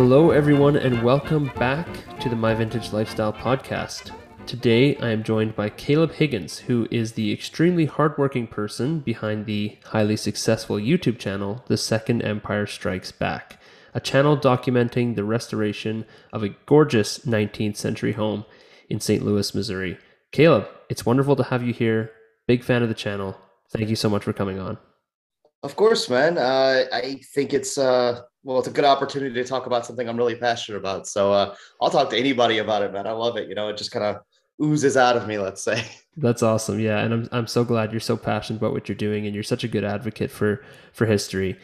Hello, everyone, and welcome back to the My Vintage Lifestyle podcast. Today, I am joined by Kaleb Higgins, who is the extremely hardworking person behind the highly successful YouTube channel, The Second Empire Strikes Back, a channel documenting the restoration of a gorgeous 19th century home in St. Louis, Missouri. Kaleb, it's wonderful to have you here. Big fan of the channel. Thank you so much for coming on. Of course, man. Uh, I think it's uh, well, it's a good opportunity to talk about something I'm really passionate about. So uh, I'll talk to anybody about it, man. I love it. You know, it just kind of oozes out of me. Let's say. That's awesome. Yeah, and I'm I'm so glad you're so passionate about what you're doing, and you're such a good advocate for for history.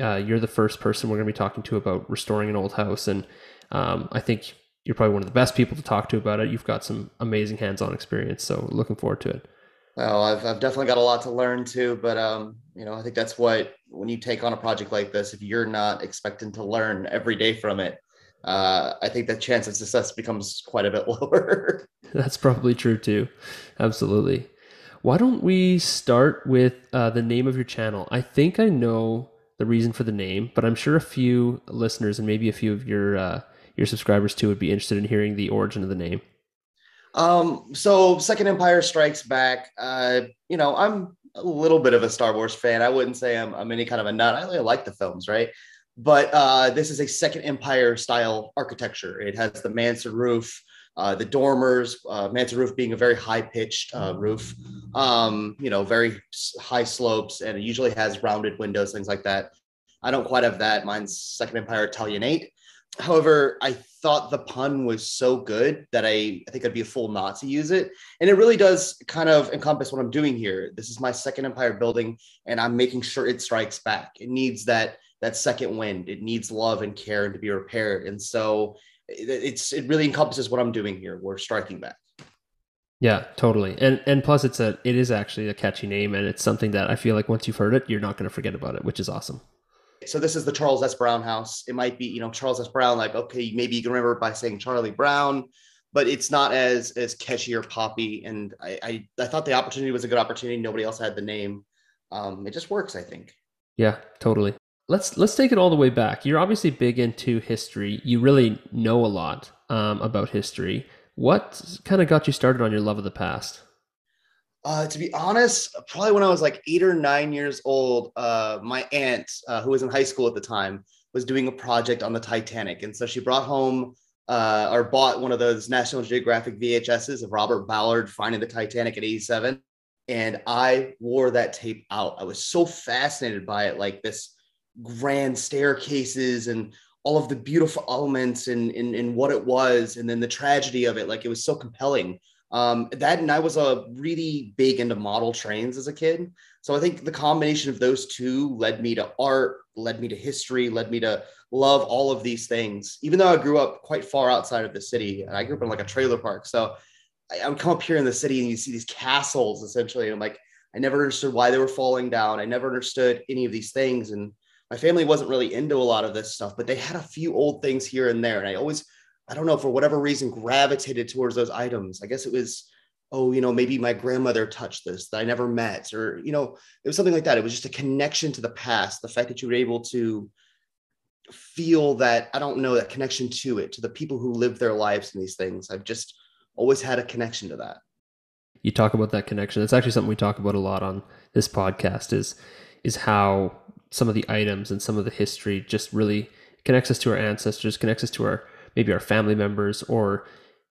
Uh, you're the first person we're going to be talking to about restoring an old house, and um, I think you're probably one of the best people to talk to about it. You've got some amazing hands-on experience, so looking forward to it. Well, I've, I've definitely got a lot to learn too, but um, you know, I think that's what when you take on a project like this, if you're not expecting to learn every day from it, uh, I think the chance of success becomes quite a bit lower. that's probably true too. Absolutely. Why don't we start with uh, the name of your channel? I think I know the reason for the name, but I'm sure a few listeners and maybe a few of your uh, your subscribers too would be interested in hearing the origin of the name. Um, so Second Empire Strikes Back. Uh, you know, I'm a little bit of a Star Wars fan. I wouldn't say I'm, I'm any kind of a nut. I really like the films, right? But uh, this is a Second Empire style architecture. It has the mansard roof, uh, the dormers, uh, mansard roof being a very high pitched uh, roof, um, you know, very high slopes, and it usually has rounded windows, things like that. I don't quite have that. Mine's Second Empire Italianate. However, I thought the pun was so good that I, I think I'd be a fool not to use it. And it really does kind of encompass what I'm doing here. This is my second empire building, and I'm making sure it strikes back. It needs that that second wind. It needs love and care and to be repaired. And so it's it really encompasses what I'm doing here. We're striking back. Yeah, totally. And and plus it's a it is actually a catchy name and it's something that I feel like once you've heard it, you're not going to forget about it, which is awesome so this is the Charles S. Brown house. It might be, you know, Charles S. Brown, like, okay, maybe you can remember by saying Charlie Brown, but it's not as as catchy or poppy. And I, I, I thought the opportunity was a good opportunity. Nobody else had the name. Um, it just works, I think. Yeah, totally. Let's let's take it all the way back. You're obviously big into history. You really know a lot um, about history. What kind of got you started on your love of the past? Uh, to be honest, probably when I was like eight or nine years old, uh, my aunt, uh, who was in high school at the time, was doing a project on the Titanic. And so she brought home uh, or bought one of those National Geographic VHSs of Robert Ballard finding the Titanic at 87. And I wore that tape out. I was so fascinated by it, like this grand staircases and all of the beautiful elements and, and, and what it was, and then the tragedy of it. Like it was so compelling um, that and I was a really big into model trains as a kid. So I think the combination of those two led me to art, led me to history, led me to love all of these things. Even though I grew up quite far outside of the city, and I grew up in like a trailer park. So I, I would come up here in the city and you see these castles essentially. And I'm like, I never understood why they were falling down. I never understood any of these things. And my family wasn't really into a lot of this stuff, but they had a few old things here and there. And I always I don't know, for whatever reason, gravitated towards those items. I guess it was, oh, you know, maybe my grandmother touched this that I never met, or, you know, it was something like that. It was just a connection to the past, the fact that you were able to feel that, I don't know, that connection to it, to the people who live their lives in these things. I've just always had a connection to that. You talk about that connection. It's actually something we talk about a lot on this podcast is is how some of the items and some of the history just really connects us to our ancestors, connects us to our maybe our family members or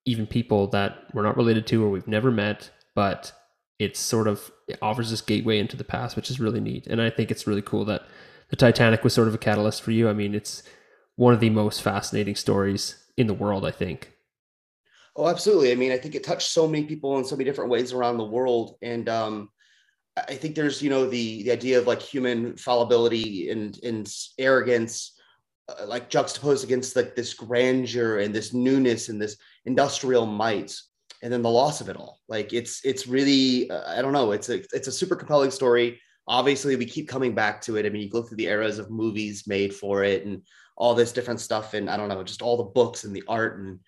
even people that we're not related to or we've never met, but it's sort of it offers this gateway into the past, which is really neat. And I think it's really cool that the Titanic was sort of a catalyst for you. I mean, it's one of the most fascinating stories in the world, I think. Oh, absolutely. I mean, I think it touched so many people in so many different ways around the world. And um, I think there's, you know, the the idea of like human fallibility and, and arrogance uh, like juxtaposed against like this grandeur and this newness and this industrial might and then the loss of it all. Like it's it's really uh, i don't know. It's a it's a super compelling story. Obviously we keep coming back to it. I mean you go through the eras of movies made for it and all this different stuff and i don't know just all the books and the art and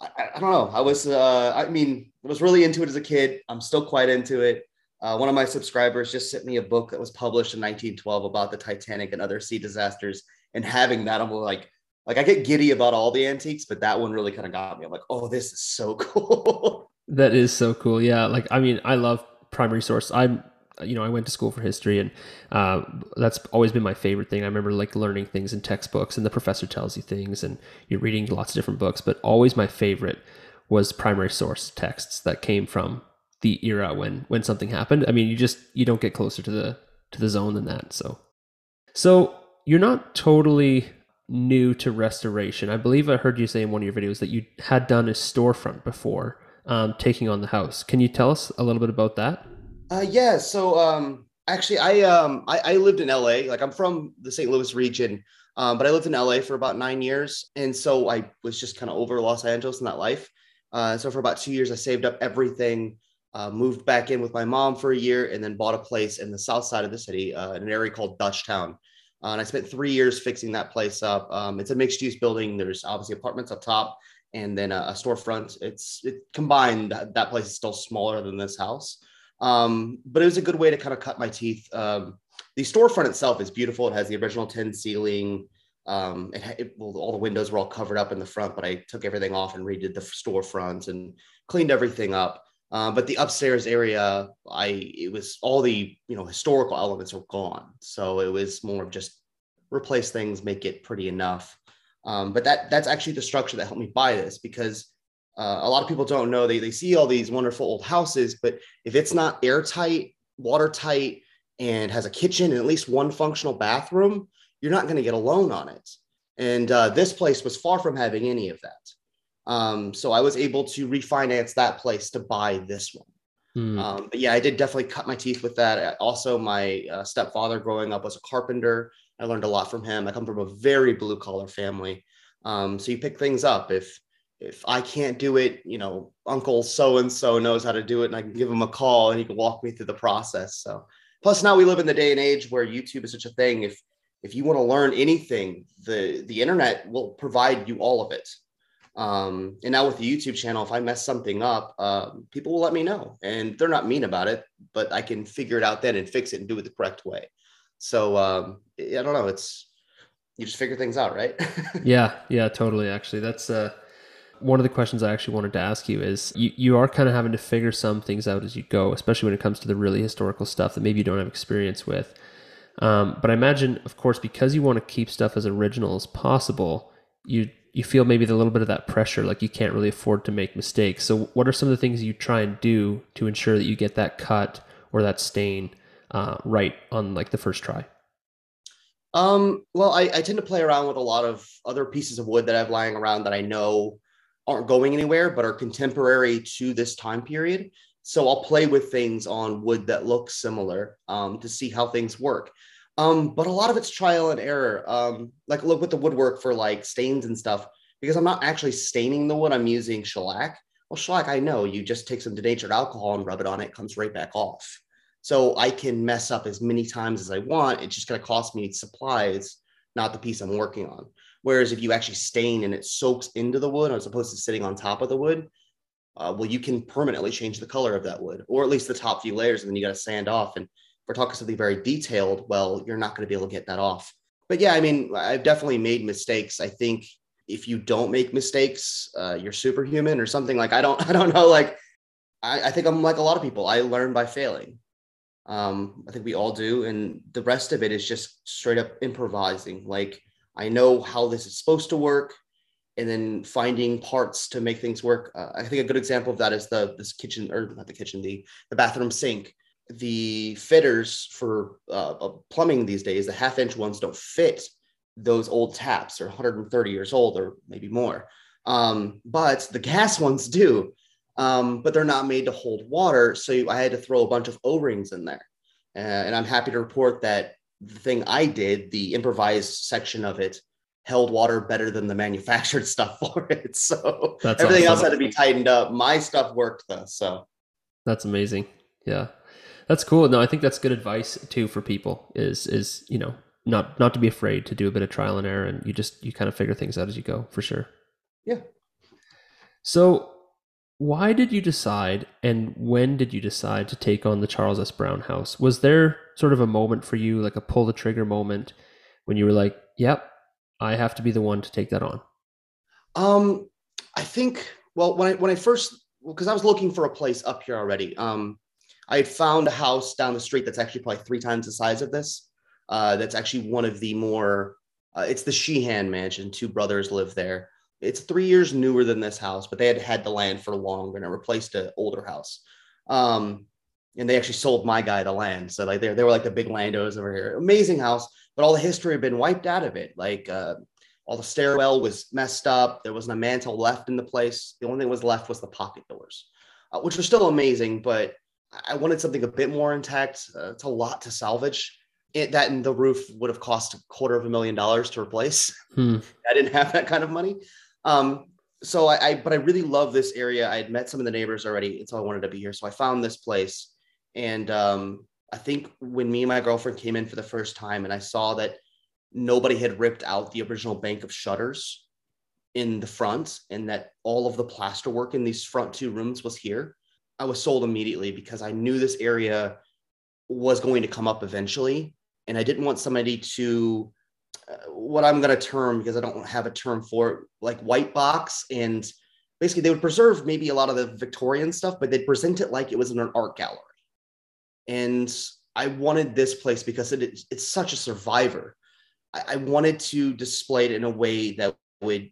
i, I don't know. I was uh i mean i was really into it as a kid. I'm still quite into it. Uh, one of my subscribers just sent me a book that was published in 1912 about the titanic and other sea disasters and having that, I'm like, like I get giddy about all the antiques, but that one really kind of got me. I'm like, oh, this is so cool. that is so cool. Yeah, like I mean, I love primary source. I'm you know, I went to school for history, and uh, that's always been my favorite thing. I remember like learning things in textbooks, and the professor tells you things, and you're reading lots of different books. But always my favorite was primary source texts that came from the era when when something happened. I mean, you just you don't get closer to the to the zone than that. So, so you're not totally new to restoration. I believe I heard you say in one of your videos that you had done a storefront before um, taking on the house. Can you tell us a little bit about that? Uh, yeah. So um, actually, I um I, I lived in LA. Like I'm from the St. Louis region, um, but I lived in LA for about nine years, and so I was just kind of over Los Angeles in that life. Uh, so for about two years, I saved up everything, uh, moved back in with my mom for a year, and then bought a place in the south side of the city, uh, in an area called Dutchtown. Uh, and I spent three years fixing that place up. Um, it's a mixed use building. There's obviously apartments up top and then a, a storefront. It's it combined. That, that place is still smaller than this house. Um, but it was a good way to kind of cut my teeth. Um, the storefront itself is beautiful. It has the original tin ceiling. Um, it, it well, all the windows were all covered up in the front, but I took everything off and redid the storefront and cleaned everything up. Uh, but the upstairs area, I it was all the you know historical elements are gone, so it was more of just replace things, make it pretty enough. Um, but that that's actually the structure that helped me buy this because uh, a lot of people don't know they, they see all these wonderful old houses, but if it's not airtight, watertight, and has a kitchen and at least one functional bathroom, you're not going to get a loan on it. And uh, this place was far from having any of that. Um, so I was able to refinance that place to buy this one. Hmm. Um, but yeah, I did definitely cut my teeth with that. Also, my uh, stepfather growing up was a carpenter. I learned a lot from him. I come from a very blue collar family. Um, so you pick things up. If if I can't do it, you know, Uncle so and so knows how to do it, and I can give him a call and he can walk me through the process. So, plus now we live in the day and age where YouTube is such a thing. If if you want to learn anything, the the internet will provide you all of it. Um, and now with the YouTube channel, if I mess something up, uh, people will let me know, and they're not mean about it, but I can figure it out then and fix it and do it the correct way. So um, I don't know. It's you just figure things out, right? yeah, yeah, totally. Actually, that's uh, one of the questions I actually wanted to ask you is you, you are kind of having to figure some things out as you go, especially when it comes to the really historical stuff that maybe you don't have experience with. Um, but I imagine, of course, because you want to keep stuff as original as possible, you you feel maybe a little bit of that pressure, like you can't really afford to make mistakes. So, what are some of the things you try and do to ensure that you get that cut or that stain uh, right on like the first try? Um, well, I, I tend to play around with a lot of other pieces of wood that I have lying around that I know aren't going anywhere, but are contemporary to this time period. So I'll play with things on wood that look similar um, to see how things work. Um, but a lot of it's trial and error. Um, like look with the woodwork for like stains and stuff, because I'm not actually staining the wood. I'm using shellac. Well, shellac, I know you just take some denatured alcohol and rub it on it, comes right back off. So I can mess up as many times as I want. It's just going to cost me supplies, not the piece I'm working on. Whereas if you actually stain and it soaks into the wood as opposed to sitting on top of the wood, uh, well, you can permanently change the color of that wood, or at least the top few layers, and then you got to sand off. And if we're talking something very detailed, well, you're not going to be able to get that off. But yeah, I mean, I've definitely made mistakes. I think if you don't make mistakes, uh, you're superhuman or something. Like I don't, I don't know. Like I, I think I'm like a lot of people. I learn by failing. Um, I think we all do, and the rest of it is just straight up improvising. Like I know how this is supposed to work, and then finding parts to make things work. Uh, I think a good example of that is the this kitchen or not the kitchen, the the bathroom sink. The fitters for uh, uh plumbing these days, the half inch ones don't fit those old taps. They're 130 years old or maybe more. Um, but the gas ones do. Um, but they're not made to hold water. So I had to throw a bunch of O rings in there. Uh, and I'm happy to report that the thing I did, the improvised section of it, held water better than the manufactured stuff for it. So That's everything awesome. else had to be tightened up. My stuff worked though. So That's amazing. Yeah. That's cool. No, I think that's good advice too for people is is, you know, not not to be afraid to do a bit of trial and error and you just you kind of figure things out as you go for sure. Yeah. So why did you decide and when did you decide to take on the Charles S. Brown house? Was there sort of a moment for you, like a pull the trigger moment, when you were like, yep, I have to be the one to take that on? Um, I think well when I when I first because I was looking for a place up here already. Um, I had found a house down the street that's actually probably three times the size of this. Uh, that's actually one of the more. Uh, it's the Sheehan Mansion. Two brothers live there. It's three years newer than this house, but they had had the land for longer and it replaced an older house. Um, and they actually sold my guy the land. So like they, they were like the big landowners over here. Amazing house, but all the history had been wiped out of it. Like uh, all the stairwell was messed up. There wasn't a mantle left in the place. The only thing that was left was the pocket doors, uh, which were still amazing, but I wanted something a bit more intact. Uh, it's a lot to salvage. It, that and the roof would have cost a quarter of a million dollars to replace. Hmm. I didn't have that kind of money. Um, so I, I, but I really love this area. I had met some of the neighbors already. It's all I wanted to be here. So I found this place. And um, I think when me and my girlfriend came in for the first time and I saw that nobody had ripped out the original bank of shutters in the front and that all of the plaster work in these front two rooms was here, I was sold immediately because I knew this area was going to come up eventually. And I didn't want somebody to, uh, what I'm going to term, because I don't have a term for it, like white box. And basically, they would preserve maybe a lot of the Victorian stuff, but they'd present it like it was in an art gallery. And I wanted this place because it, it's such a survivor. I, I wanted to display it in a way that would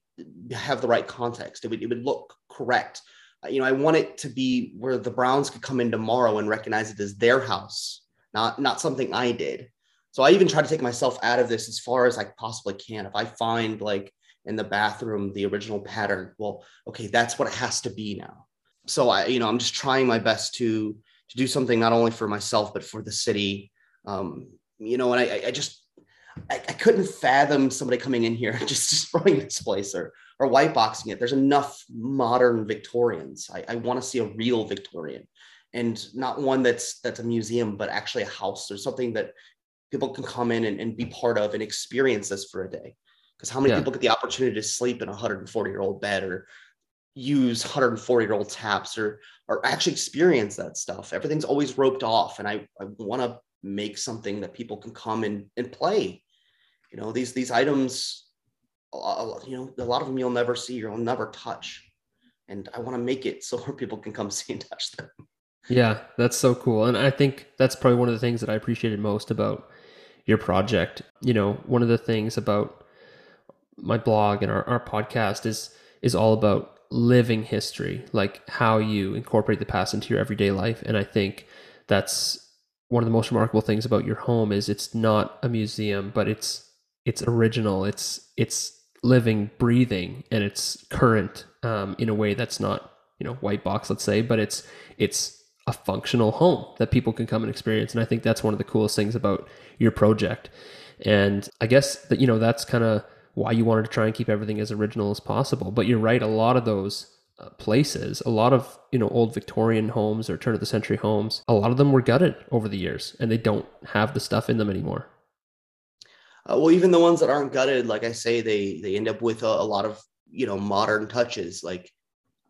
have the right context. It would, it would look correct you know, I want it to be where the Browns could come in tomorrow and recognize it as their house, not not something I did. So I even try to take myself out of this as far as I possibly can. If I find like in the bathroom the original pattern, well, okay, that's what it has to be now. So I, you know, I'm just trying my best to to do something not only for myself but for the city. Um, you know, and I, I just I, I couldn't fathom somebody coming in here and just destroying this place or or white boxing it. There's enough modern Victorians. I, I want to see a real Victorian and not one that's that's a museum, but actually a house or something that people can come in and, and be part of and experience this for a day. Because how many yeah. people get the opportunity to sleep in a 140 year old bed or use 140 year old taps or or actually experience that stuff? Everything's always roped off, and I, I want to make something that people can come and, and play. You know, these these items you know, a lot of them you'll never see or you'll never touch. And I want to make it so people can come see and touch them. Yeah, that's so cool. And I think that's probably one of the things that I appreciated most about your project. You know, one of the things about my blog and our, our podcast is is all about living history, like how you incorporate the past into your everyday life. And I think that's one of the most remarkable things about your home is it's not a museum, but it's it's original. It's it's living, breathing, and it's current um, in a way that's not you know white box, let's say, but it's it's a functional home that people can come and experience. And I think that's one of the coolest things about your project. And I guess that you know that's kind of why you wanted to try and keep everything as original as possible. But you're right, a lot of those uh, places, a lot of you know old Victorian homes or turn of the century homes, a lot of them were gutted over the years, and they don't have the stuff in them anymore. Uh, well, even the ones that aren't gutted, like I say, they they end up with a, a lot of you know modern touches. Like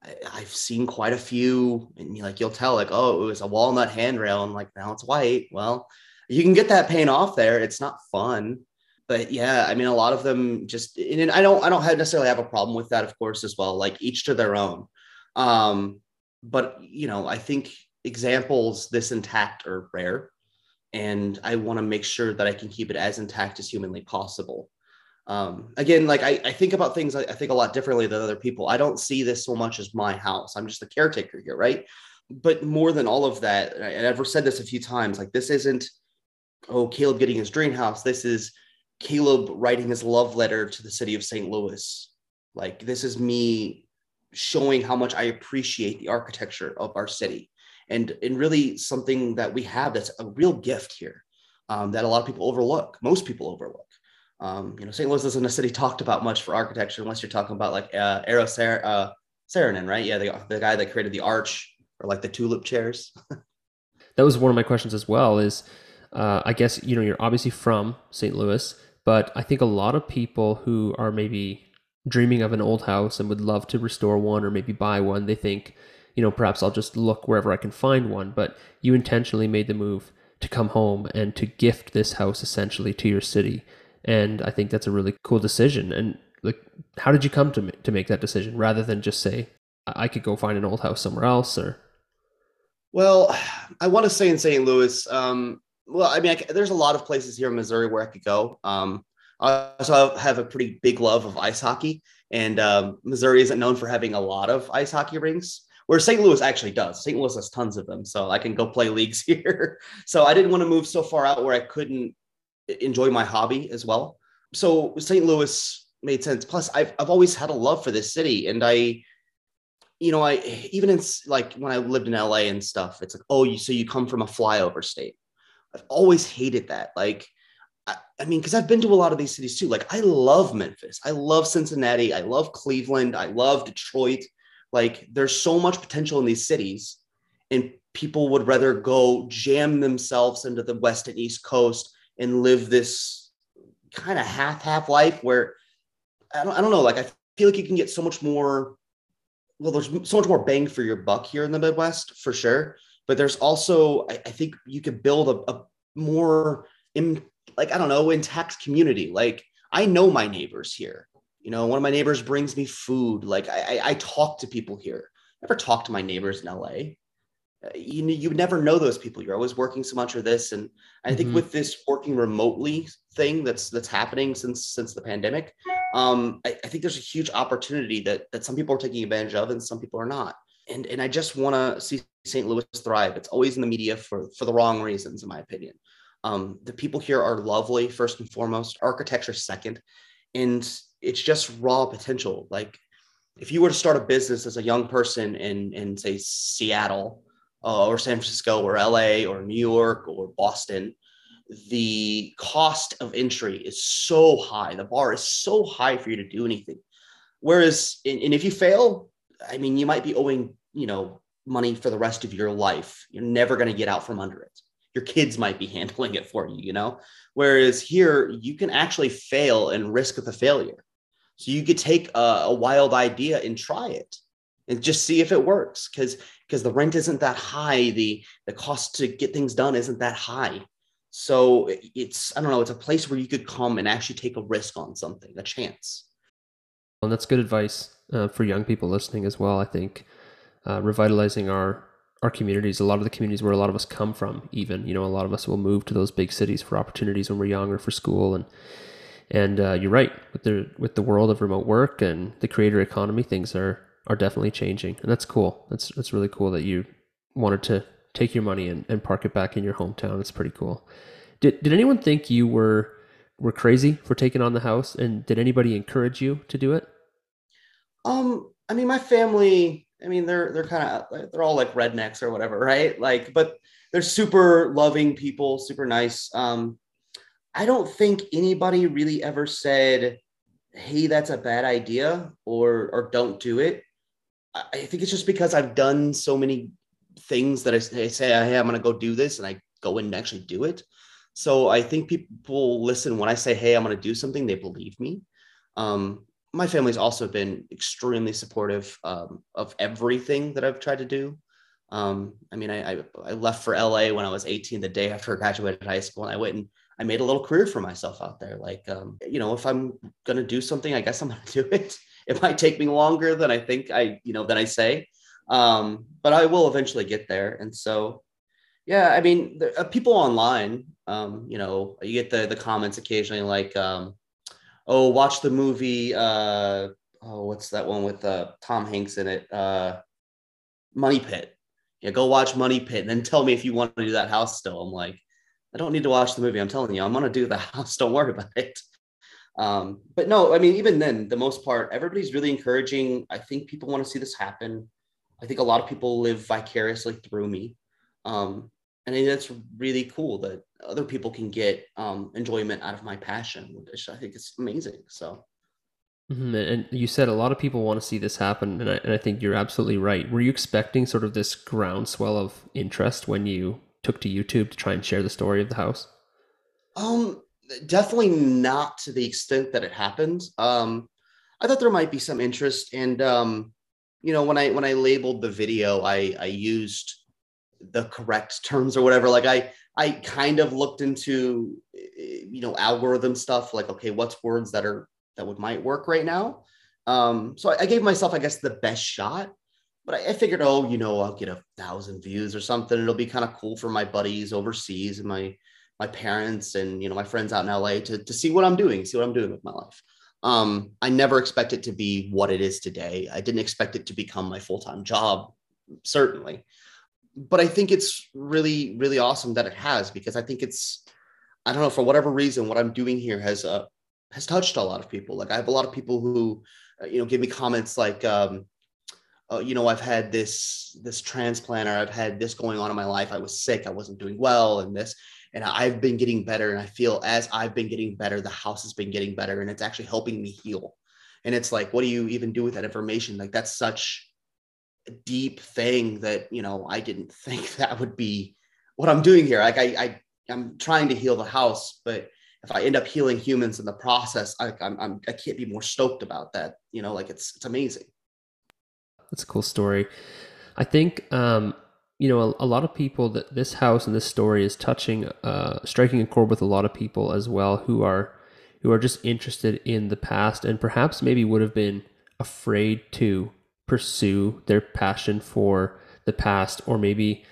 I, have seen quite a few, and you like you'll tell like, oh, it was a walnut handrail, and like now it's white. Well, you can get that paint off there. It's not fun, but yeah, I mean, a lot of them just. And I don't I don't have necessarily have a problem with that, of course, as well. Like each to their own. Um, but you know, I think examples this intact are rare and I want to make sure that I can keep it as intact as humanly possible. Um, again, like I, I, think about things, I, think a lot differently than other people. I don't see this so much as my house. I'm just the caretaker here, right? But more than all of that, and I've ever said this a few times, like this isn't, oh, Kaleb getting his dream house. This is Kaleb writing his love letter to the city of St. Louis. Like this is me showing how much I appreciate the architecture of our city and and really something that we have that's a real gift here um, that a lot of people overlook. Most people overlook. Um, you know, St. Louis isn't a city talked about much for architecture unless you're talking about like uh, Eero Sar- uh, Saarinen, right? Yeah, the, the guy that created the arch or like the tulip chairs. that was one of my questions as well. Is uh, I guess you know you're obviously from St. Louis, but I think a lot of people who are maybe dreaming of an old house and would love to restore one or maybe buy one, they think you know, perhaps I'll just look wherever I can find one. But you intentionally made the move to come home and to gift this house essentially to your city. and I think that's a really cool decision. And like, how did you come to to make that decision rather than just say I could go find an old house somewhere else or? Well, I want to say in St. Louis. Um, well, I mean, I, there's a lot of places here in Missouri where I could go. Um, I also have a pretty big love of ice hockey, and um, Missouri isn't known for having a lot of ice hockey rinks, where St. Louis actually does. St. Louis has tons of them, so I can go play leagues here. so I didn't want to move so far out where I couldn't enjoy my hobby as well. So St. Louis made sense. Plus, I've I've always had a love for this city, and I, you know, I even in like when I lived in LA and stuff, it's like, oh, you so you come from a flyover state. I've always hated that. Like I, mean, because I've been to a lot of these cities too. Like, I love Memphis. I love Cincinnati. I love Cleveland. I love Detroit. Like, there's so much potential in these cities, and people would rather go jam themselves into the West and East Coast and live this kind of half half life where I don't, I don't know. Like, I feel like you can get so much more. Well, there's so much more bang for your buck here in the Midwest for sure. But there's also, I, I think you could build a, a more in, like I don't know, intact community. Like I know my neighbors here. You know, one of my neighbors brings me food. Like I, I, I talk to people here. I never talk to my neighbors in LA. Uh, you you never know those people. You're always working so much or this, and I think mm-hmm. with this working remotely thing that's that's happening since since the pandemic, um, I, I think there's a huge opportunity that that some people are taking advantage of and some people are not. And and I just want to see St. Louis thrive. It's always in the media for for the wrong reasons, in my opinion. Um, the people here are lovely, first and foremost, architecture second. And it's just raw potential. Like if you were to start a business as a young person in, in say, Seattle uh, or San Francisco or LA or New York or Boston, the cost of entry is so high. The bar is so high for you to do anything. Whereas, and if you fail, I mean, you might be owing, you know, money for the rest of your life. You're never going to get out from under it your kids might be handling it for you, you know? Whereas here, you can actually fail and risk the failure. So you could take a, a wild idea and try it and just see if it works because because the rent isn't that high the the cost to get things done isn't that high so it's i don't know it's a place where you could come and actually take a risk on something a chance and that's good advice uh, for young people listening as well i think uh, revitalizing our our communities, a lot of the communities where a lot of us come from, even you know, a lot of us will move to those big cities for opportunities when we're young or for school, and and uh, you're right with the with the world of remote work and the creator economy, things are are definitely changing, and that's cool. That's that's really cool that you wanted to take your money and, and park it back in your hometown. It's pretty cool. Did did anyone think you were were crazy for taking on the house, and did anybody encourage you to do it? Um, I mean, my family I mean, they're they're kind of they're all like rednecks or whatever, right? Like, but they're super loving people, super nice. Um, I don't think anybody really ever said, "Hey, that's a bad idea," or or "Don't do it." I think it's just because I've done so many things that I say, "Hey, I'm going to go do this," and I go and actually do it. So I think people listen when I say, "Hey, I'm going to do something," they believe me. Um, my family's also been extremely supportive um, of everything that I've tried to do. Um, I mean, I, I, I, left for LA when I was 18, the day after I graduated high school, and I went and I made a little career for myself out there. Like, um, you know, if I'm gonna do something, I guess I'm gonna do it. It might take me longer than I think I, you know, than I say, um, but I will eventually get there. And so, yeah, I mean, the, uh, people online, um, you know, you get the the comments occasionally like, um, oh, watch the movie. Uh, oh, what's that one with uh, Tom Hanks in it? Uh, Money Pit. Yeah, go watch Money Pit and then tell me if you want to do that house still. I'm like, I don't need to watch the movie. I'm telling you, I'm going to do the house. Don't worry about it. Um, but no, I mean, even then, the most part, everybody's really encouraging. I think people want to see this happen. I think a lot of people live vicariously through me. Um, and I think that's really cool that other people can get um, enjoyment out of my passion, which I think is amazing. So. Mm-hmm. And you said a lot of people want to see this happen, and I, and I think you're absolutely right. Were you expecting sort of this groundswell of interest when you took to YouTube to try and share the story of the house? Um, definitely not to the extent that it happened. Um, I thought there might be some interest, and um, you know, when I when I labeled the video, I I used the correct terms or whatever. Like I I kind of looked into you know algorithm stuff like okay what's words that are that would might work right now. Um, so I, I gave myself I guess the best shot. But I, I figured, oh, you know, I'll get a thousand views or something. It'll be kind of cool for my buddies overseas and my my parents and you know my friends out in LA to, to see what I'm doing, see what I'm doing with my life. Um, I never expect it to be what it is today. I didn't expect it to become my full-time job, certainly. But I think it's really, really awesome that it has because I think it's, I don't know, for whatever reason, what I'm doing here has uh, has touched a lot of people. Like I have a lot of people who, uh, you know, give me comments like, um, uh, you know, I've had this this transplant or I've had this going on in my life. I was sick, I wasn't doing well, and this, and I've been getting better. And I feel as I've been getting better, the house has been getting better, and it's actually helping me heal. And it's like, what do you even do with that information? Like that's such deep thing that you know I didn't think that would be what I'm doing here. Like I, I I'm trying to heal the house, but if I end up healing humans in the process, I, I'm, I'm I can't be more stoked about that. You know, like it's it's amazing. That's a cool story. I think um, you know a, a, lot of people that this house and this story is touching, uh, striking a chord with a lot of people as well who are who are just interested in the past and perhaps maybe would have been afraid to pursue their passion for the past or maybe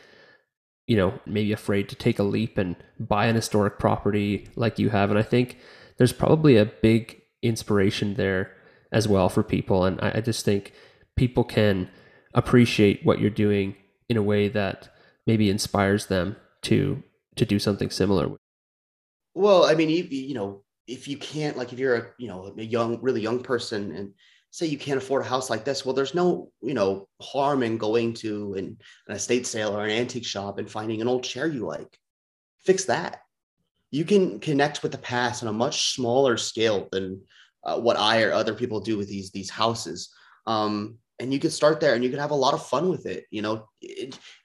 you know maybe afraid to take a leap and buy an historic property like you have. And i think there's probably a big inspiration there as well for people. And i, I just think people can appreciate what you're doing in a way that maybe inspires them to to do something similar. Well i mean you, you know if you can't like if you're a you know a young really young person and say you can't afford a house like this. Well there's no you know harm in going to an, an estate sale or an antique shop and finding an old chair you like. Fix that. You can connect with the past on a much smaller scale than uh, what i or other people do with these these houses. Um, and you could start there and you could have a lot of fun with it you know?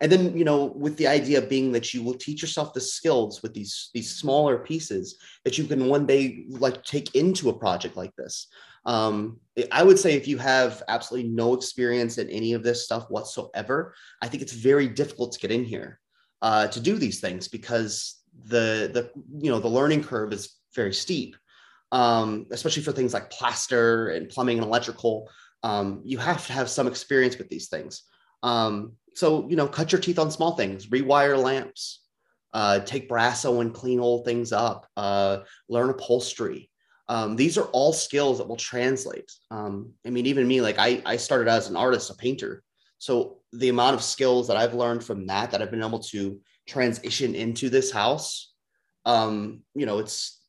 And then you know with the idea being that you will teach yourself the skills with these these smaller pieces that you can one day like take into a project like this um, i would say if you have absolutely no experience in any of this stuff whatsoever i think it's very difficult to get in here uh, to do these things because the the you know the learning curve is very steep um, especially for things like plaster and plumbing and electrical um, you have to have some experience with these things. Um, so, you know, cut your teeth on small things, rewire lamps, uh, take Brasso and clean old things up, uh, learn upholstery. Um, these are all skills that will translate. Um, I mean, even me, like I, I started as an artist, a painter. So the amount of skills that I've learned from that, that I've been able to transition into this house, um, you know, it's,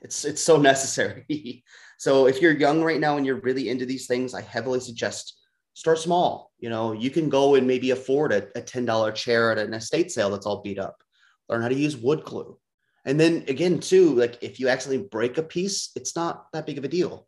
it's, it's so necessary. So if you're young right now and you're really into these things, I heavily suggest start small. You know, you can go and maybe afford a, a $10 chair at an estate sale that's all beat up. Learn how to use wood glue. And then again, too, like if you accidentally break a piece, it's not that big of a deal.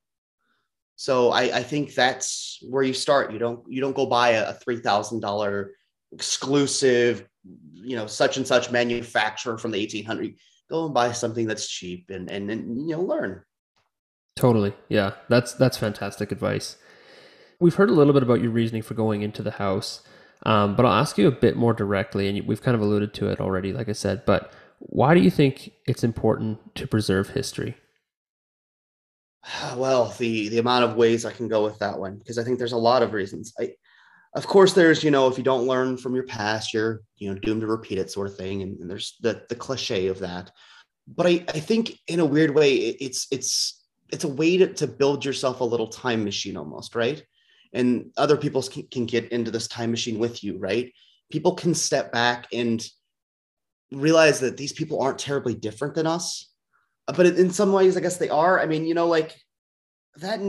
So I, I think that's where you start. You don't you don't go buy a, three thousand dollar exclusive, you know, such and such manufacturer from the eighteen hundred. Go and buy something that's cheap and and, and you know learn. Totally. Yeah. That's that's fantastic advice. We've heard a little bit about your reasoning for going into the house, um, but I'll ask you a bit more directly, and we've kind of alluded to it already, like I said. But why do you think it's important to preserve history? Well, the the amount of ways I can go with that one, because I think there's a lot of reasons. I, of course, there's you know if you don't learn from your past, you're you know doomed to repeat it, sort of thing, and, and there's the the cliche of that. But I I think in a weird way, it's it's it's a way to, to build yourself a little time machine almost right and other people can, can get into this time machine with you right people can step back and realize that these people aren't terribly different than us uh, but in some ways i guess they are. I mean you know like that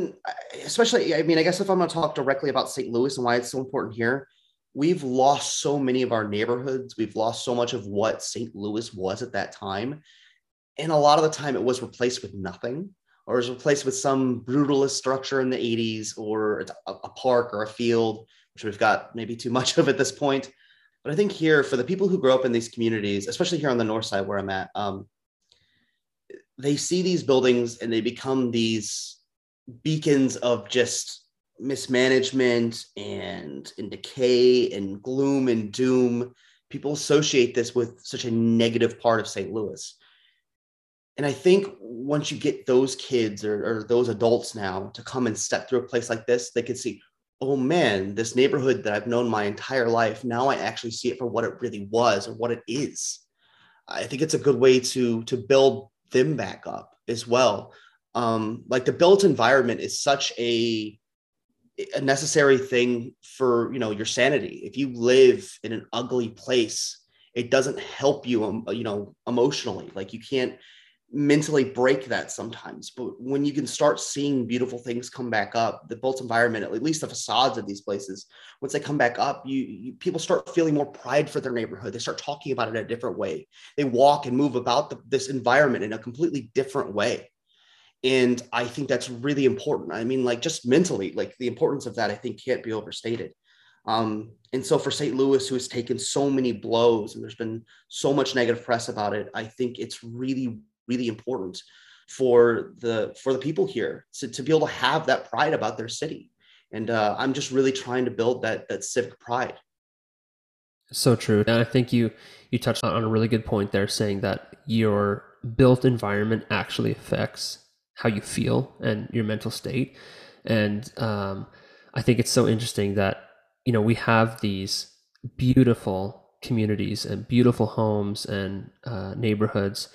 especially i mean i guess if i'm going to talk directly about st louis and why it's so important here we've lost so many of our neighborhoods. We've lost so much of what st louis was at that time. And a lot of the time it was replaced with nothing or is replaced with some brutalist structure in the 80s or a, a park or a field, which we've got maybe too much of at this point. But I think here, for the people who grow up in these communities, especially here on the north side where I'm at, um, they see these buildings and they become these beacons of just mismanagement and, decay and gloom and doom. people associate this with such a negative part of St. Louis. And I think once you get those kids or, or those adults now to come and step through a place like this, they can see, oh man, this neighborhood that I've known my entire life, now I actually see it for what it really was or what it is. I think it's a good way to to build them back up as well. Um, like the built environment is such a a necessary thing for you know your sanity. If you live in an ugly place, it doesn't help you, um, you know, emotionally. Like you can't mentally break that sometimes. But when you can start seeing beautiful things come back up, the built environment, at least the facades of these places, once they come back up, you, you, people start feeling more pride for their neighborhood. They start talking about it a different way. They walk and move about the, this environment in a completely different way. And I think that's really important. I mean, like just mentally, like the importance of that, I think can't be overstated. Um, and so for St. Louis, who has taken so many blows and there's been so much negative press about it, I think it's really, really important for the for the people here to, to be able to have that pride about their city. And uh, i'm just really trying to build that that civic pride. So true. And i think you you touched on a really good point there saying that your built environment actually affects how you feel and your mental state. And um, i think it's so interesting that you know we have these beautiful communities and beautiful homes and uh, neighborhoods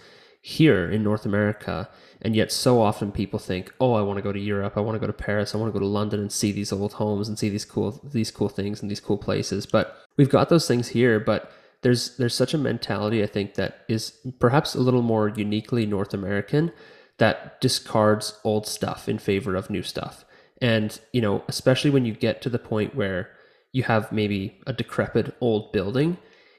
here in North America. And yet, so often people think, "Oh, I want to go to Europe. I want to go to Paris. I want to go to London and see these old homes and see these cool these cool things and these cool places." But we've got those things here, but there's there's such a mentality I think that is perhaps a little more uniquely North American that discards old stuff in favor of new stuff. And you know, especially when you get to the point where you have maybe a decrepit old building,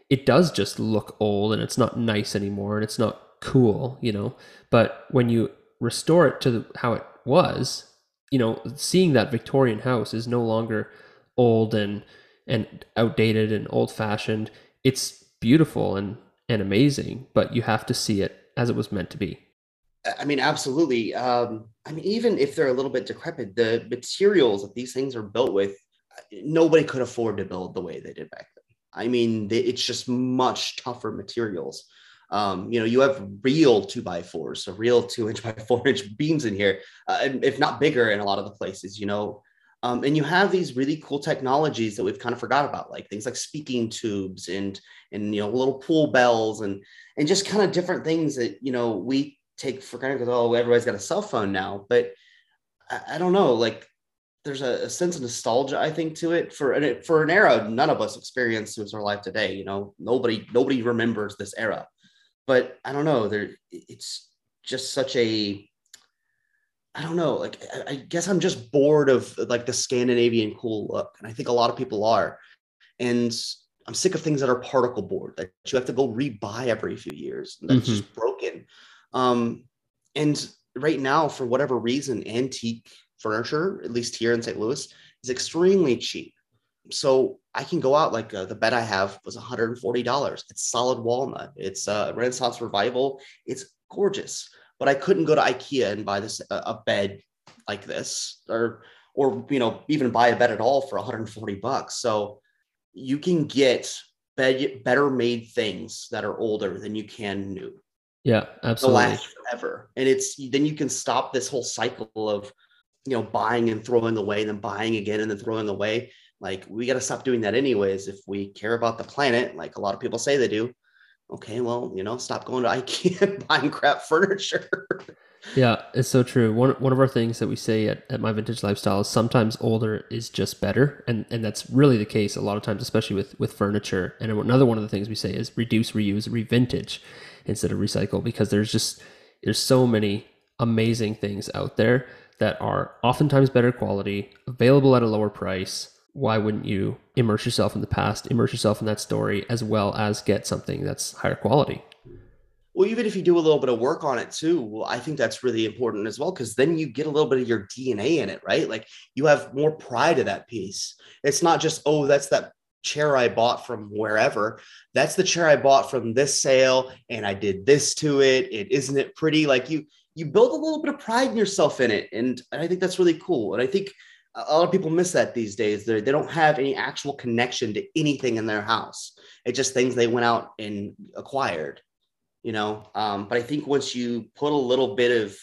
it does just look old and it's not nice anymore and it's not cool, you know. But when you restore it to the, how it was, you know, seeing that Victorian house is no longer old and and outdated and old fashioned. It's beautiful and and amazing, but you have to see it as it was meant to be. I mean, absolutely. Um, I mean, even if they're a little bit decrepit, the materials that these things are built with, nobody could afford to build the way they did back then. I mean, it's just much tougher materials. Um, you know, you have real two by fours, so real two inch by four inch beams in here, uh, if not bigger in a lot of the places, you know. Um, and you have these really cool technologies that we've kind of forgot about, like things like speaking tubes and and you know little pool bells and and just kind of different things that you know we take for granted because oh everybody's got a cell phone now, but I, I don't know, like there's a, a, sense of nostalgia I think to it for an for an era none of us experienced as our life today. You know, nobody nobody remembers this era but I don't know. There, it's just such a. I don't know. Like, I guess I'm just bored of like the Scandinavian cool look, and I think a lot of people are. And I'm sick of things that are particle board that you have to go rebuy every few years. That's mm-hmm. just broken. Um, and right now, for whatever reason, antique furniture, at least here in St. Louis, is extremely cheap so I can go out like uh, the bed I have was $140. It's solid walnut. It's a uh, Renaissance revival. It's gorgeous. But I couldn't go to IKEA and buy this uh, a bed like this, or or you know even buy a bed at all for 140 bucks. So you can get bed, better made things that are older than you can new. Yeah, absolutely. They'll last forever, and it's then you can stop this whole cycle of you know buying and throwing away, and then buying again and then throwing away like we got to stop doing that anyways if we care about the planet, like a lot of people say they do. Okay, well, you know, stop going to IKEA and buying crap furniture. yeah, it's so true. One one of our things that we say at, at my vintage lifestyle is sometimes older is just better. And and that's really the case a lot of times, especially with with furniture. And another one of the things we say is reduce, reuse, revintage instead of recycle because there's just there's so many amazing things out there that are oftentimes better quality, available at a lower price, why wouldn't you immerse yourself in the past, immerse yourself in that story, as well as get something that's higher quality? Well, even if you do a little bit of work on it too, well, I think that's really important as well, because then you get a little bit of your DNA in it, right? Like you have more pride of that piece. It's not just, oh, that's that chair I bought from wherever. That's the chair I bought from this sale, and I did this to it. It isn't it pretty? Like you, you build a little bit of pride in yourself in it, and I think that's really cool. And I think a lot of people miss that these days. They're, they do not have any actual connection to anything in their house. It's just things they went out and acquired, you know. Um, but I think once you put a little bit of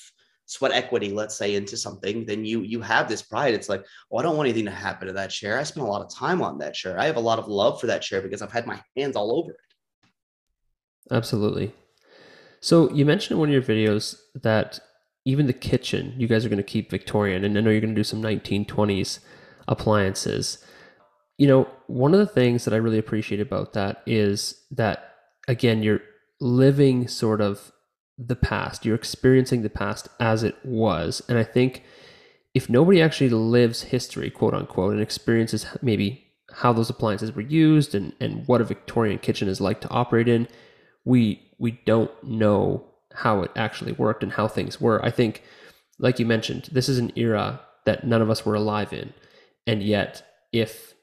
sweat equity, let's say, into something, then you you have this pride. It's like, oh, I don't want anything to happen to that chair. I spent a lot of time on that chair. I have a lot of love for that chair because I've had my hands all over it. Absolutely. So you mentioned in one of your videos that even the kitchen, you guys are going to keep Victorian, and I know you're going to do some 1920s appliances. You know, one of the things that I really appreciate about that is that again, you're living sort of the past. You're experiencing the past as it was. And I think if nobody actually lives history, quote unquote, and experiences maybe how those appliances were used and, and what a Victorian kitchen is like to operate in, we we don't know how it actually worked and how things were. I think, like you mentioned, this is an era that none of us were alive in. And yet, if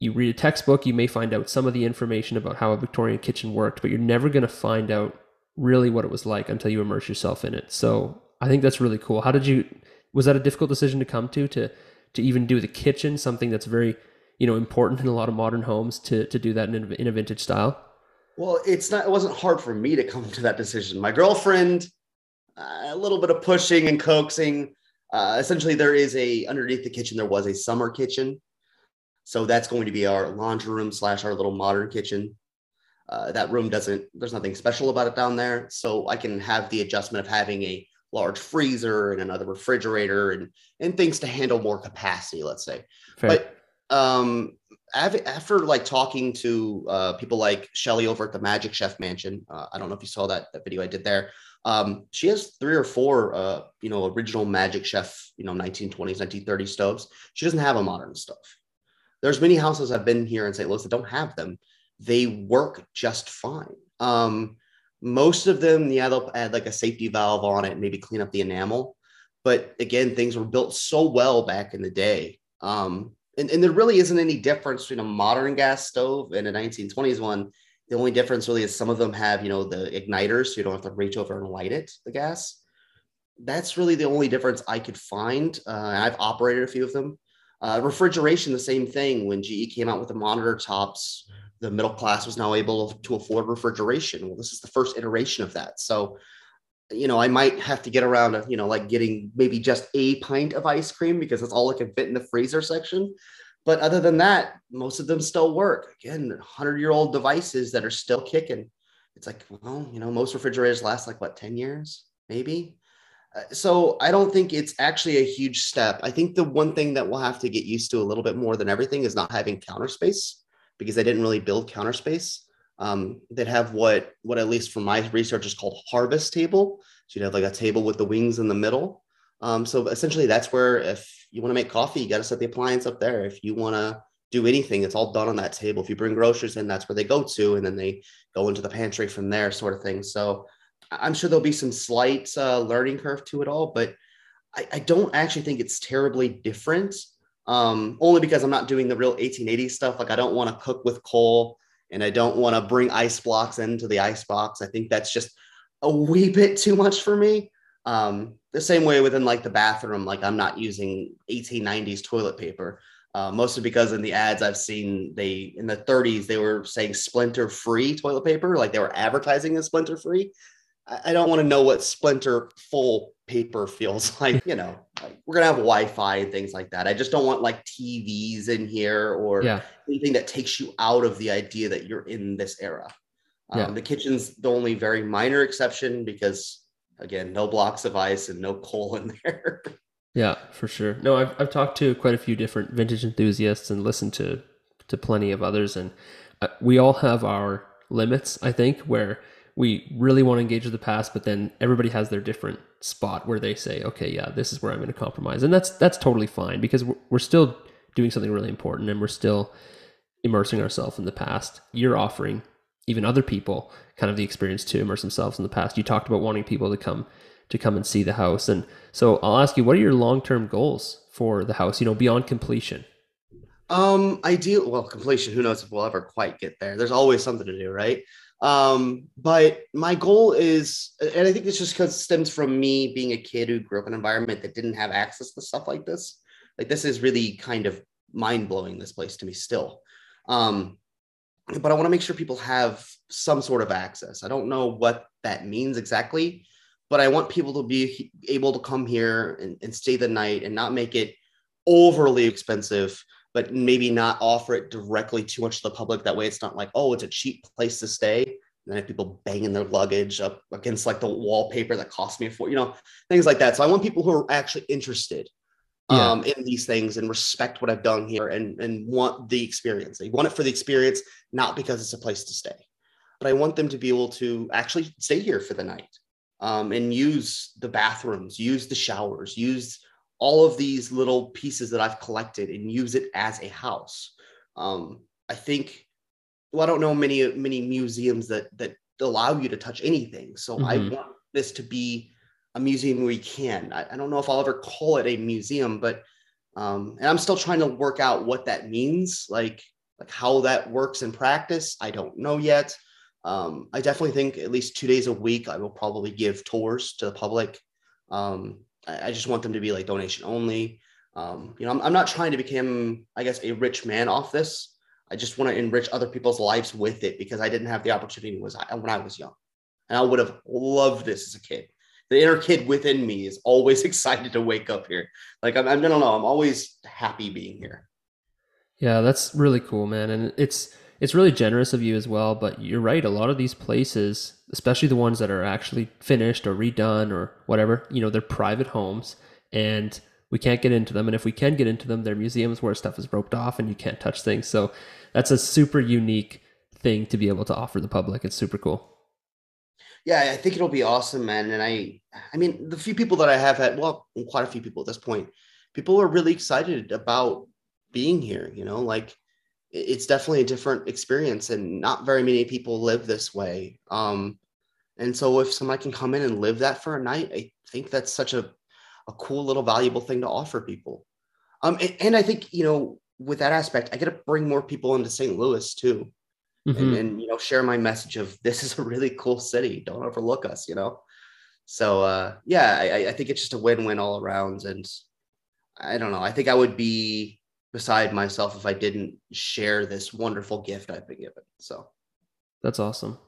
you read a textbook, you may find out some of the information about how a Victorian kitchen worked, but you're never going to find out really what it was like until you immerse yourself in it. So I think that's really cool. How did you? Was that a difficult decision to come to to to even do the kitchen, something that's very you know important in a lot of modern homes, to to do that in in a vintage style? Well, it's not. It wasn't hard for me to come to that decision. My girlfriend, uh, a little bit of pushing and coaxing. Uh, essentially, there is a underneath the kitchen. There was a summer kitchen, so that's going to be our laundry room slash our little modern kitchen. Uh, that room doesn't, there's nothing special about it down there. So I can have the adjustment of having a large freezer and another refrigerator and, and things to handle more capacity, let's say. Fair. But um, after like talking to uh, people like Shelly over at the Magic Chef Mansion, uh, I don't know if you saw that, that video I did there. Um, she has three or four, uh, you know, original Magic Chef, you know, 1920s, 1930s stoves. She doesn't have a modern stove. There's many houses I've been here in St. Louis that don't have them they work just fine. Um, most of them, yeah, they'll add like a safety valve on it and maybe clean up the enamel. But again, things were built so well back in the day. Um, and, and there really isn't any difference between a modern gas stove and a 1920s one. The only difference really is some of them have, you know, the igniters, so you don't have to reach over and light it, the gas. That's really the only difference I could find. Uh, I've operated a few of them. Uh, refrigeration, the same thing. When GE came out with the monitor tops, the middle class was now able to afford refrigeration. Well, this is the first iteration of that. So, you know, I might have to get around to, you know, like getting maybe just a pint of ice cream because that's all I can fit in the freezer section. But other than that, most of them still work. Again, 100 year old devices that are still kicking. It's like, well, you know, most refrigerators last like what, 10 years, maybe? Uh, so I don't think it's actually a huge step. I think the one thing that we'll have to get used to a little bit more than everything is not having counter space because they didn't really build counter space. Um, they'd have what what at least from my research is called harvest table. So you'd have like a table with the wings in the middle. Um, so essentially, that's where if you want to make coffee, you got to set the appliance up there. If you want to do anything, it's all done on that table. If you bring groceries in, that's where they go to, and then they go into the pantry from there, sort of thing. So I'm sure there'll be some slight uh, learning curve to it all, but I, I don't actually think it's terribly different um, only because I'm not doing the real 1880 stuff. Like I don't want to cook with coal and I don't want to bring ice blocks into the ice box. I think that's just a wee bit too much for me. Um, the same way within like the bathroom, like I'm not using 1890s toilet paper. Uh, mostly because in the ads I've seen, they in the 30s they were saying splinter free toilet paper, like they were advertising as splinter free. I don't want to know what splinter full paper feels like. You know, like we're gonna have Wi-Fi and things like that. I just don't want like TVs in here or yeah. anything that takes you out of the idea that you're in this era. Um, yeah. The kitchen's the only very minor exception because, again, no blocks of ice and no coal in there. yeah, for sure. No, I've I've talked to quite a few different vintage enthusiasts and listened to to plenty of others, and uh, we all have our limits. I think where we really want to engage with the past, but then everybody has their different spot where they say, okay, yeah, this is where I'm going to compromise, and that's that's totally fine because we're, we're still doing something really important and we're still immersing ourselves in the past. You're offering even other people kind of the experience to immerse themselves in the past. You talked about wanting people to come to come and see the house, and so I'll ask you, what are your long term goals for the house? You know, beyond completion. Um, ideal. Well, completion. Who knows if we'll ever quite get there? There's always something to do, right? Um, but my goal is, and I think it's just because stems from me being a kid who grew up in an environment that didn't have access to stuff like this. Like this is really kind of mind blowing. This place to me still. Um, but I want to make sure people have some sort of access. I don't know what that means exactly, but I want people to be able to come here and, and stay the night and not make it overly expensive, but maybe not offer it directly too much to the public. That way, it's not like, oh, it's a cheap place to stay. And then have people banging their luggage up against like the wallpaper that cost me for, you know, things like that. So I want people who are actually interested yeah. um, in these things and respect what I've done here and, and want the experience. They want it for the experience, not because it's a place to stay. But I want them to be able to actually stay here for the night um, and use the bathrooms, use the showers, use all of these little pieces that I've collected and use it as a house. Um, I think, well, I don't know many many museums that that allow you to touch anything. So mm-hmm. I want this to be a museum where you can. I, I, don't know if I'll ever call it a museum, but um, and I'm still trying to work out what that means, like like how that works in practice. I don't know yet. Um, I definitely think at least two days a week I will probably give tours to the public. Um, I, just want them to be like donation only. Um, you know, I'm, I'm not trying to become, I guess, a rich man off this. I just want to enrich other people's lives with it because I didn't have the opportunity was when I was young, and I would have loved this as a kid the inner kid within me is always excited to wake up here. Like I'm, I don't know, I'm always happy being here. Yeah, that's really cool, man. And it's it's really generous of you as well. But you're right. A lot of these places, especially the ones that are actually finished or redone or whatever, you know, they're private homes, and we can't get into them. And if we can get into them, they're museums where stuff is roped off and you can't touch things. So that's a super unique thing to be able to offer the public. It's super cool yeah, I think it'll be awesome, man. And I, I mean, the few people that I have had, well, quite a few people at this point, people are really excited about being here. You know, like it's definitely a different experience, and not very many people live this way. Um, and so if somebody can come in and live that for a night, I think that's such a, a cool little valuable thing to offer people. Um, and, and I think you know, with that aspect, I get to bring more people into St. Louis too mm-hmm. and, and, you know share my message of this is a really cool city don't overlook us you know so uh yeah I, I think it's just a win-win all around and i don't know i think i would be beside myself if i didn't share this wonderful gift i've been given so that's awesome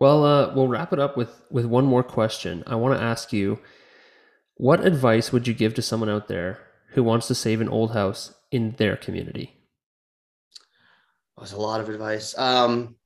well uh, we'll wrap it up with with one more question i want to ask you what advice would you give to someone out there who wants to save an old house in their community was a lot of advice. Um,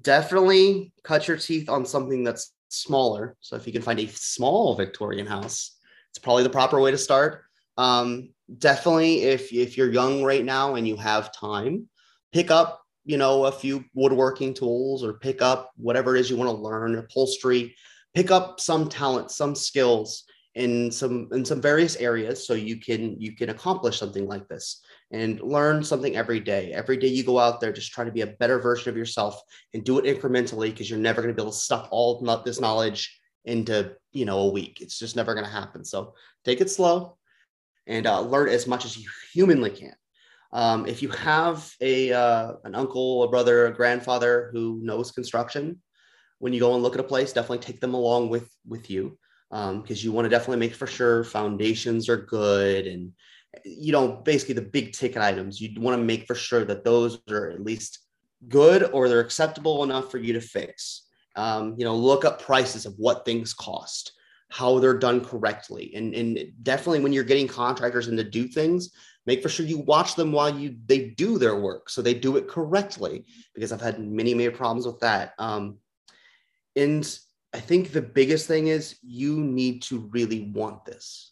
definitely cut your teeth on something that's smaller. So if you can find a small Victorian house, it's probably the proper way to start. Um, definitely, if if you're young right now and you have time, pick up you know a few woodworking tools or pick up whatever it is you want to learn, upholstery. Pick up some talent, some skills in some in some various areas so you can you can accomplish something like this and learn something every day. Every day you go out there, just try to be a better version of yourself and do it incrementally because you're never going to be able to stuff all this knowledge into you know a week. It's just never going to happen. So take it slow and uh, learn as much as you humanly can. Um, if you have a uh, an uncle, a brother, a grandfather who knows construction, when you go and look at a place, definitely take them along with with you because um, you want to definitely make for sure foundations are good and you know, basically the big ticket items. You want to make for sure that those are at least good or they're acceptable enough for you to fix. Um, you know, look up prices of what things cost, how they're done correctly, and and definitely when you're getting contractors in to do things, make for sure you watch them while you they do their work so they do it correctly. Because I've had many many problems with that. Um, and I think the biggest thing is you need to really want this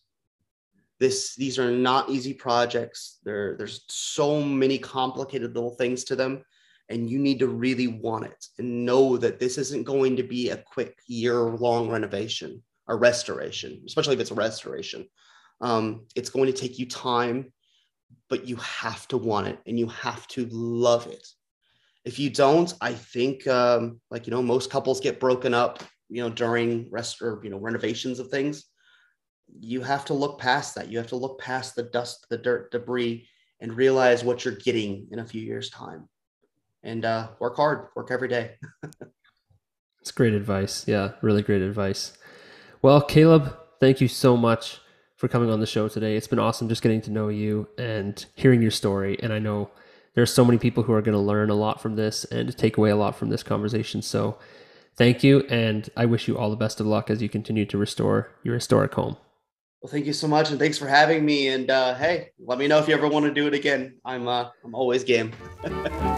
this these are not easy projects there there's so many complicated little things to them and you need to really want it and know that this isn't going to be a quick year long renovation or restoration especially if it's a restoration um, it's going to take you time but you have to want it and you have to love it if you don't i think um, like you know most couples get broken up you know during rest or you know renovations of things you have to look past that. You have to look past the dust, the dirt, debris, and realize what you're getting in a few years' time. And uh, work hard, work every day. It's great advice. Yeah, really great advice. Well, Kaleb, thank you so much for coming on the show today. It's been awesome just getting to know you and hearing your story. And I know there's so many people who are going to learn a lot from this and take away a lot from this conversation. So thank you. And I wish you all the best of luck as you continue to restore your historic home. Well, thank you so much, and thanks for having me. And uh, hey, let me know if you ever want to do it again. I'm uh, I'm always game.